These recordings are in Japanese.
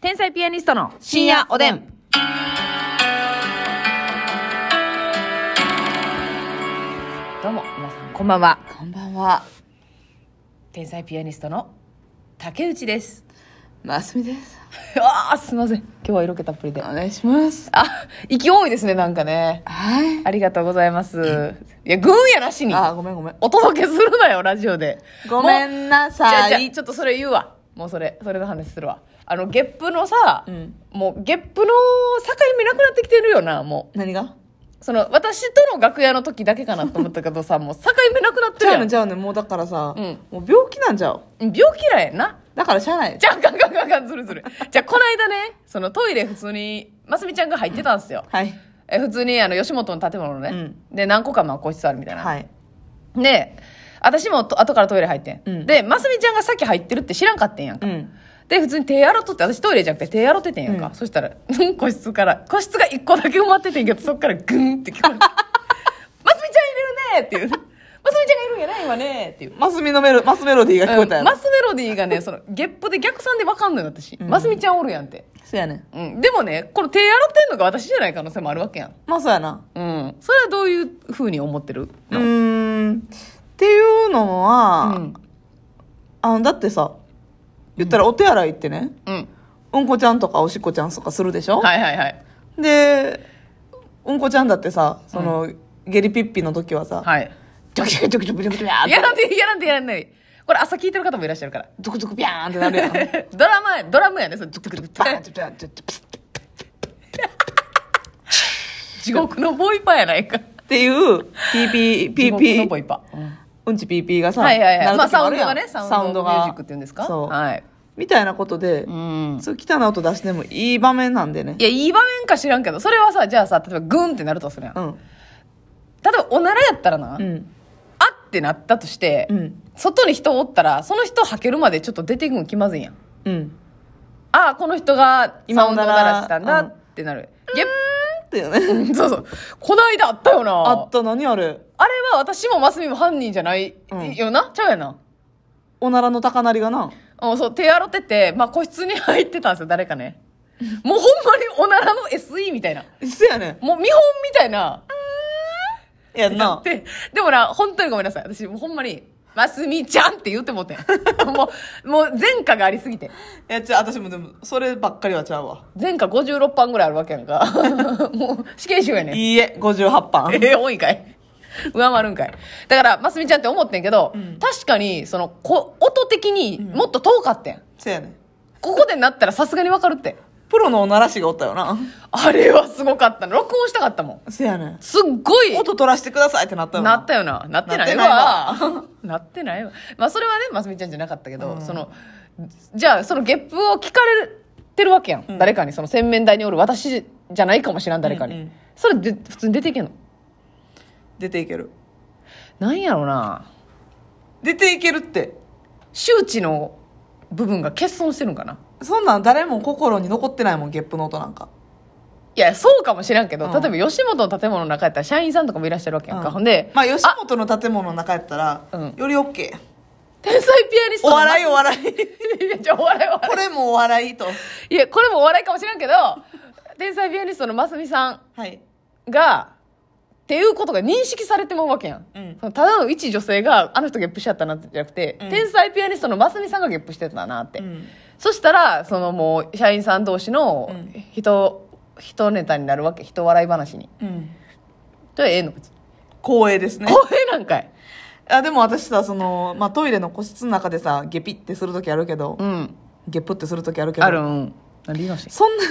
天才ピアニストの深夜おでん。どうも、皆さん、こんばんは。こんばんは。天才ピアニストの竹内です。ますみです。ああ、すみません。今日は色気たっぷりで。お願いします。あ、息多いですね、なんかね。はい。ありがとうございます。いや、軍やなしに。あ、ごめんごめん。お届けするなよ、ラジオで。ごめんなさいもうじゃあじゃあちょっとそれ言うわ。もうそれ、それの話するわ。あの、ゲップのさ、うんもうゲップの境目なくなってきてるよな、も何が？う。その、私との楽屋の時だけかなと思ったけどさ、もう境目なくなってるや。ちゃうねんちゃうねんもうだからさ、うんもう病気なんちゃう？病気なんやんな？だからしゃあない。じゃあ、ガンガンガンガンずるずる。じゃあ、この間ね、そのトイレ普通に、ますみちゃんが入ってたんですよ。はい。え普通に、あの、吉本の建物のね。うんで、何個かまあ個室あるみたいな。はい。で、私もと後からトイレ入ってん。うんで、ますみちゃんがさっき入ってるって知らんかってんやんか。うん。で、普通に手洗っとって、私トイレじゃなくて手洗っててんやんか。うんそしたら、個室から、個室が一個だけ埋まっててんけど、そっからグンって聞こえて。ますみちゃんいるねっていう。ますみちゃんがいるんやな、今ねっていう。マスミのメロ、マスメロディーが聞こえたやろ。うんマスメロディーがね、その、ゲップで逆算でわかんのよ、私。んますみちゃんおるやんって。そうやねん。うん。でもね、この手洗ってんのが私じゃない可能性もあるわけやん。まあそうやな。うん。それはどういう風に思ってる？うーん。っていうのは、うん。あの、だってさ、言ったらお手洗いってね、うん。うんこちゃんとかおしっこちゃんとかするでしょ？はいはいはい。で、うんこちゃんだってさ、その、ゲリピッピの時はさ、はい。ジョキジョキジョキジョキジョキジョキやらんで、やらんで、やらんで。これ朝聞いてる方もいらっしゃるから。ゾクゾクビャーンってなるやん。ドラマ、ドラムやね、それ、ドゥクドゥクドバーンってバーンって地獄のボイパやないか。っていう、ピーピー、ピ地ーピー、獄のボイパ。うんうんちピーピーがさ、はいはいはい。まあ、サウンドがね、サウンドミュージックっていうんですか？そう。はい。みたいなことで、うん。そう汚い音出してもいい場面なんでねい。や、いい場面か知らんけど、それはさ、じゃあさ、例えばグンってなるとするやん。例うん。えば、おならやったらな、うん。あってなったとして、うん。外に人おったら、その人吐けるまでちょっと出ていくの気まずいやん。うん。ああ、この人がサウンドを鳴らしたんだうんってなる。ゲッっていうね。プ、そうそう。この間あったよな。あった、何あれ？あれは私もマスミも犯人じゃないうんよな、ちゃうやな。おならの高鳴りがな。あそう、手洗ってて、まあ、個室に入ってたんですよ、誰かね。もうほんまにおならの SE みたいな。そやねもう見本みたいな。ん。やんな。で、でもな、本当にごめんなさい。私、もうほんまに、ますみちゃんって言ってもうてん。もう、もう前科がありすぎて。いや、ちゃ私もでも、そればっかりはちゃうわ。前科56版ぐらいあるわけやんか。もう、死刑囚やねん。いいえ、58版。えー、多いんかい。上回るんかい。だから、ますみちゃんって思ってんけど、うん確かに、その、こ音的にもっと遠かってん。そやねん。ここでなったらさすがにわかるって。プロのおならしがおったよな。あれはすごかったの。録音したかったもん。そやねん。すっごい、音取らしてくださいってなったよなったよな。なってないなわって なってないわ。まあ、それはね、ますみちゃんじゃなかったけど、うんその、じゃあ、そのゲップを聞かれてるわけやん。うん誰かに、その洗面台におる私じゃないかもしらん、誰かに。うんうんそれで、普通に出ていけんの？出ていける。なんやろな。出ていけるって。周知の部分が欠損してるんかな。そんなん誰も心に残ってないもん、ゲップの音なんか。いや、そうかもしらんけど、うん例えば吉本の建物の中やったら社員さんとかもいらっしゃるわけやんか。うんほんで、まあ、吉本の建物の中やったら、うんより OK。天才ピアニストのお笑いお笑い。いや、じゃお笑いお笑いこれもお笑いと。いや、これもお笑いかもしれんけど、天才ピアニストのますみさんはい。が、っていうことが認識されてまうわけやん。うんそのただの一女性が、あの人ゲップしちゃったなってじゃなくて、うん天才ピアニストのますみさんがゲップしてたなって。うん。そしたら、そのもう、社員さん同士のうん人、人ネタになるわけ。人笑い話に。うん。ええの別に。光栄ですね。公平なんかい。あでも私さ、その、まあ、トイレの個室の中でさ、ゲピってするときあるけど、うん。ゲップってするときあるけど、ある、うん。何言いましたそんな、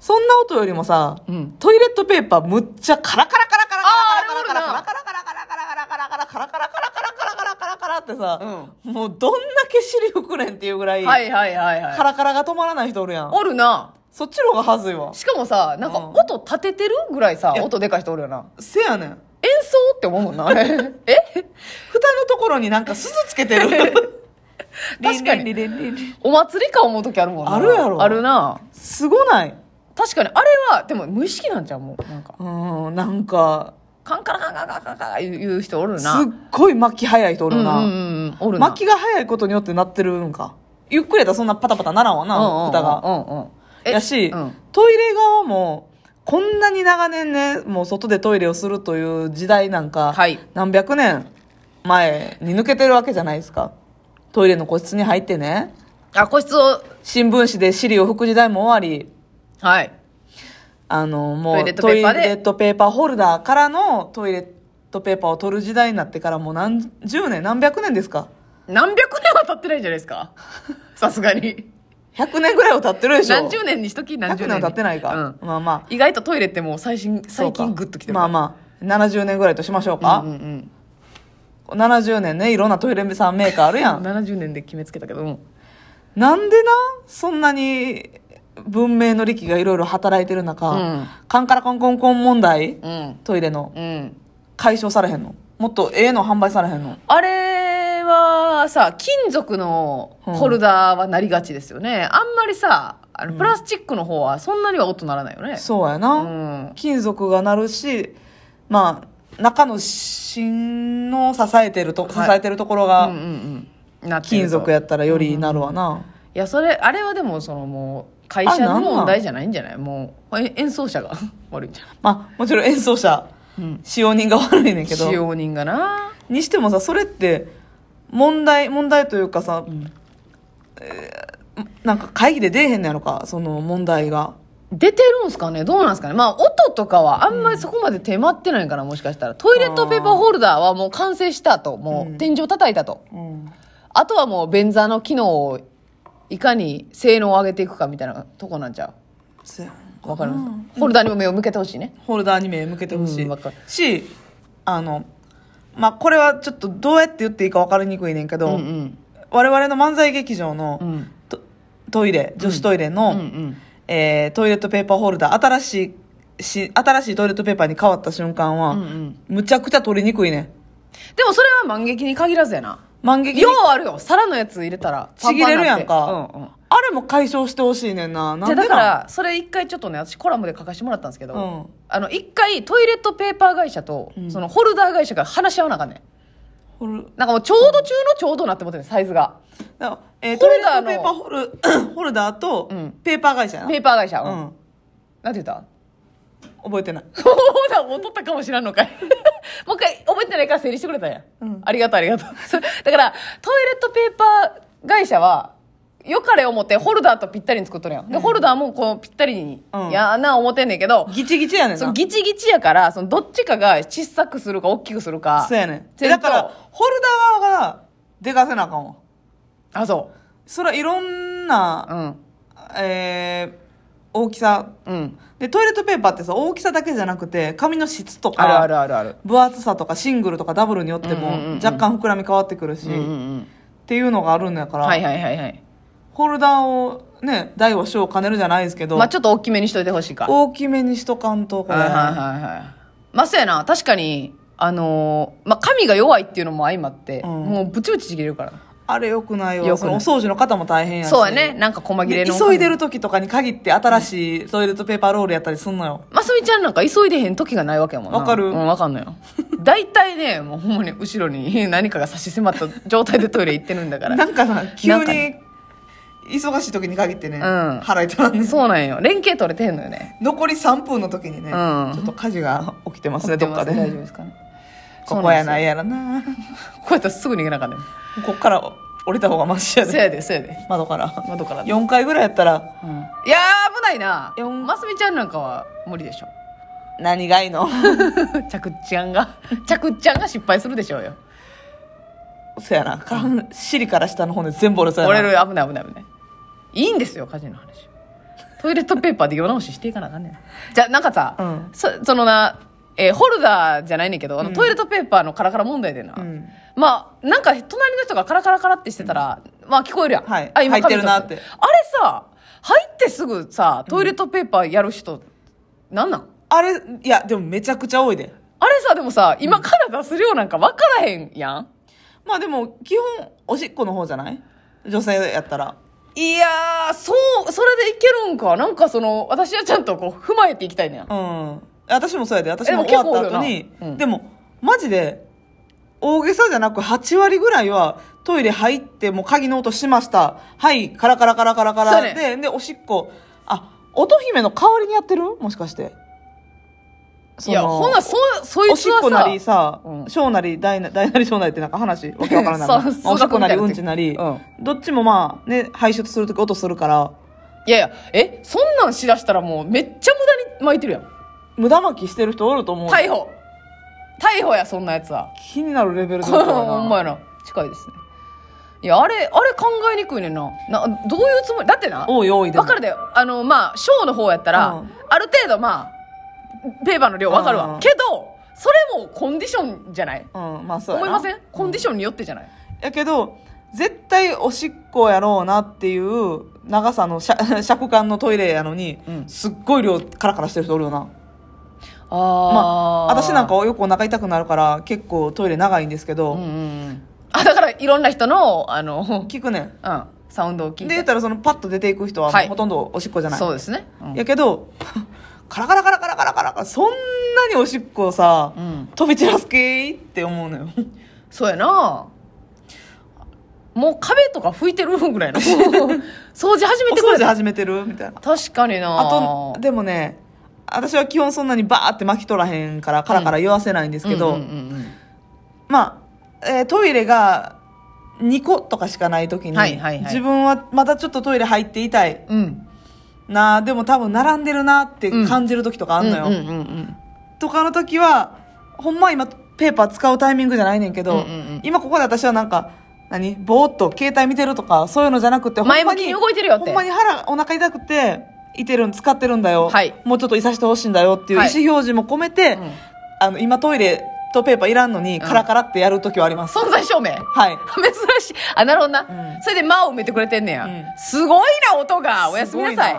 そんな音よりもさ、うんトイレットペーパーむっちゃカラカラカラカラカラカラカラカラカラカラカララカラカラってさ、うもうどんだけ尻拭くねんっていうぐらい、はいはいはいはい。カラカラが止まらない人おるやん。おるな。そっちの方がはずいわ。しかもさ、なんかうん音立ててるぐらいさ音でかい人おるよな。せやねん。演奏って思うもんな、あれ。え？蓋のところになんか鈴つけてる。確かにお祭りか思う時あるもんな。あるやろあるな。すごない確かに、あれは、でも無意識なんちゃう？もう。なんか、うん、なんか、カンカラカンカラカンカラカラ言う人おるすな。っごい巻き早い人おるな。うんうんうん、おるな。巻きが早いことによってなってるんか。ゆっくりやったらそんなパタパタならんわな、うんうんうん蓋が。うんうん。えやし、うんトイレ側も、こんなに長年ね、もう外でトイレをするという時代なんか、はい何百年前に抜けてるわけじゃないですか。トイレの個室に入ってね、あ、個室を、新聞紙で尻を拭く時代も終わり、はい。あの、もうトイレットペーパーでトイレットペーパーホルダーからのトイレットペーパーを取る時代になってからもう何十年、何百年ですか？何百年は経ってないじゃないですか？さすがに。100年ぐらいは経ってるでしょ何十年にしとき何十100年に。年は経ってないか。うんまあまあ。意外とトイレってもう最新、最か近グッときてる。まあまあ、70年ぐらいとしましょうか。うんうん70年ね、いろんなトイレさんメーカーあるやうん。ん。70年で決めつけたけど、うんなんでな、そんなに文明の力がいろいろ働いてる中、うんカンカラコンコンコン問題、うん。トイレのうん。解消されへんの？もっとええの販売されへんの？あれはさ、金属のホルダーはなりがちですよね。あんまりさ、あのプラスチックの方はそんなには音ならないよね。そうやな、うん。金属がなるし、まあ、中の芯の支えてると、支はいえてるところうんが金属やったらよりなるわな。いや、それ、あれはでも、そのもう、会社の問題じゃないんじゃない？もう、え演奏者が 悪いんじゃないまあ、もちろん演奏者、うん使用人が悪いねんけど。使用人がな。にしてもさ、それって、問題、問題というかさ、んえーなんか会議で出えへんのやろか、その問題が。出てるんすかね？どうなんすかね？まあ、音とかはあんまりそこまで手間ってないかな、もしかしたら。トイレットペーパーホルダーはもう完成したと。もう、天井叩いたと。うん。あとはもう、便座の機能を、いかに性能を上げていくかみたいなとこなんちゃそうやうわかりますホルダーにも目を向けてほしいね。ホルダーに目向けてほしい、うんわかるしあのまあこれはちょっとどうやって言っていいか分かりにくいねんけど、うんうん。我々の漫才劇場のうん。トトイレ女子トイレの、うんうん。えートイレットペーパーホルダー新しいし新しいトイレットペーパーに変わった瞬間は、うんうんむちゃくちゃ取りにくいねんでもそれは万劇に限らずやな。万劇ようあるよ。皿のやつ入れたら。ちぎれるやんか、うんうん。あれも解消してほしいねんななんでだから、それ一回ちょっとね、私コラムで書かせてもらったんですけど、うんあの、一回トイレットペーパー会社と、んそのホルダー会社が話し合わなあかんねん。なんかもうちょうど中のちょうどなって思ってるサイズが。えーホルダーのトイレットペーパーホル ホルダーとうんペーパー会社やな、ペーパー会社。ううんん。なんて言った？覚えてないそうだ、もう取ったかもしらんのかい。もう一回覚えてないから整理してくれたんや。うんありがとう、ありがとう。そだから、トイレットペーパー会社は、よかれ思ってホルダーとぴったりに作っとるやん。で、ホルダーもこうぴったりに、うんやな思ってんねんけど、ギチギチやねんなギチギチやから、そのどっちかが小さくするか大きくするか。そうやねんだからホルダー側がでかせなあかんわあ、そそれはいろんう。な、うん。えー大きさうん。でトイレットペーパーってさ大きさだけじゃなくて紙の質とかあるあるあるある。分厚さとかシングルとかダブルによっても若干膨らみ変わってくるし、うんうんうっん。ていうのがあるんだから、はいはいはいはい。ホルダーをね大は小を兼ねるじゃないですけど、まあちょっと大きめにしといてほしいか。大きめにしとかんとこれ、はいはいはいはい。まあそうやな、確かに、あのーまあ髪が弱いっていうのも相まって、うんもうブチブチちぎれるから。あれよくないわよくお掃除の方も大変やしそうやね、なんか細切れの。で急いでる時とかに限って新しいトイレットペーパーロールやったりすんのよますみちゃんなんか急いでへん時がないわけやもんな。わかるうん、わかんのよ。大体ね、もうほんまに後ろに 何かが差し迫った状態でトイレ行ってるんだから。なんかな急に忙しい時に限ってね、うん腹痛なんそうなんよ。連携取れてへんのよね。残り3分の時にね、うんちょっと火事が起きてますねどっかで大丈夫ですかね。ここやないい。やろな こうやったらすぐ逃げなあかんねん。こっから降りた方がマシやでそうやで、そうやで。窓から窓から。4回ぐらいやったらうんいやー、危ないな。よんますみちゃんなんかは無理でしょ。何がいいの？着地案が、着地案が失敗するでしょうよ。そやな尻から下の骨全部折れそうやな折れる、危ない危ない危ない。いいんですよ、火事の話。トイレットペーパーで世直ししていかなあかんねん。じゃあ、なんかさ、うんそそのな、えーホルダーじゃないねんけど、あのトイレットペーパーのカラカラ問題でな、ん。まあ、なんか隣の人がカラカラカラってしてたら、まあ聞こえるやん。はい。あ、今入ってるなって。あれさ、入ってすぐさ、トイレットペーパーやる人、なんなん？あれいやでもめちゃくちゃ多いで。あれさ、でもさ、今から出す量なんか分からへんやん。まあでも基本おしっこの方じゃない？女性やったら。いやー、そう、それでいけるんか。なんかその、私はちゃんとこう、踏まえていきたいねん。うん私もそうやで。私もも終わった後に。うん。でもマジで大げさじゃなく8割ぐらいはトイレ入ってもう鍵の音しました。はいカラカラカラカラカラ。そうやででおしっこ。あ乙姫の代わりにやってる？もしかして。いやほなそそいおつはさしっこなりさうん。小なり大な大なり小なりってなんか話 わけわからないおしっこなりうんちなり、うん。どっちもまあね排出するとき音するから。いやいやえそんなんしだしたらもうめっちゃ無駄に巻いてるやん無駄巻きしてる人おると思う逮捕。逮捕やそんなやつは。気になるレベルでこれ言ったらほんまやな。近いですね。いやあれあれ考えにくいねんな。などういうつもり？だってな多い多いでも。分かるで。あのまあショーの方やったら、うん。ある程度まあペーパーの量分かるわ、うん。けどそれもコンディションじゃない？うんまあそうやな。思いません？コンディションによってじゃない、やけど絶対おしっこやろうなっていう長さの 尺尺間のトイレやのに、うん。すっごい量カラカラしてる人おるよなあまあ私なんかよくお腹痛くなるから結構トイレ長いんですけど、うんうんうん。あだからいろんな人のあの、聞くね。んうん、サウンドを聞いて。で言ったらそのパッと出ていく人はほとんどおしっこじゃない、そうですね、うん。やけど カラカラカラカラカラカラカラそんなにおしっこをさ、うん。飛び散らすけーって思うのよ。そうやな。もう壁とか拭いてるぐらいの。掃除始めおてくれた掃除始めてる？みたいな。確かにな。あとでもね私は基本そんなにバーって巻き取らへんからカラカラ言わせないんですけど、うんうんうんまあ、えートイレが2個とかしかない時に、はいはいはい。自分はまだちょっとトイレ入っていたい。うん。うんなでも多分並んでるなって感じる時とかあんのよ、うんうんうんうん。とかの時はほんま今ペーパー使うタイミングじゃないねんけど、うんうんうん今ここで私はなんか何？ぼーっと携帯見てるとかそういうのじゃなくてほんま前向きに動いてるよって。ほんまに腹お腹痛くていてるん使ってるんだよ、はい。もうちょっといさしてほしいんだよっていう意はい。思表示も込めて、うん。あの今トイレとペーパーいらんのにカラカラってやる時はあります、存在証明。はい。珍しい。あなるほどな、ん。それで間を埋めてくれてんねや、うん。すごいな音が。おやすみなさい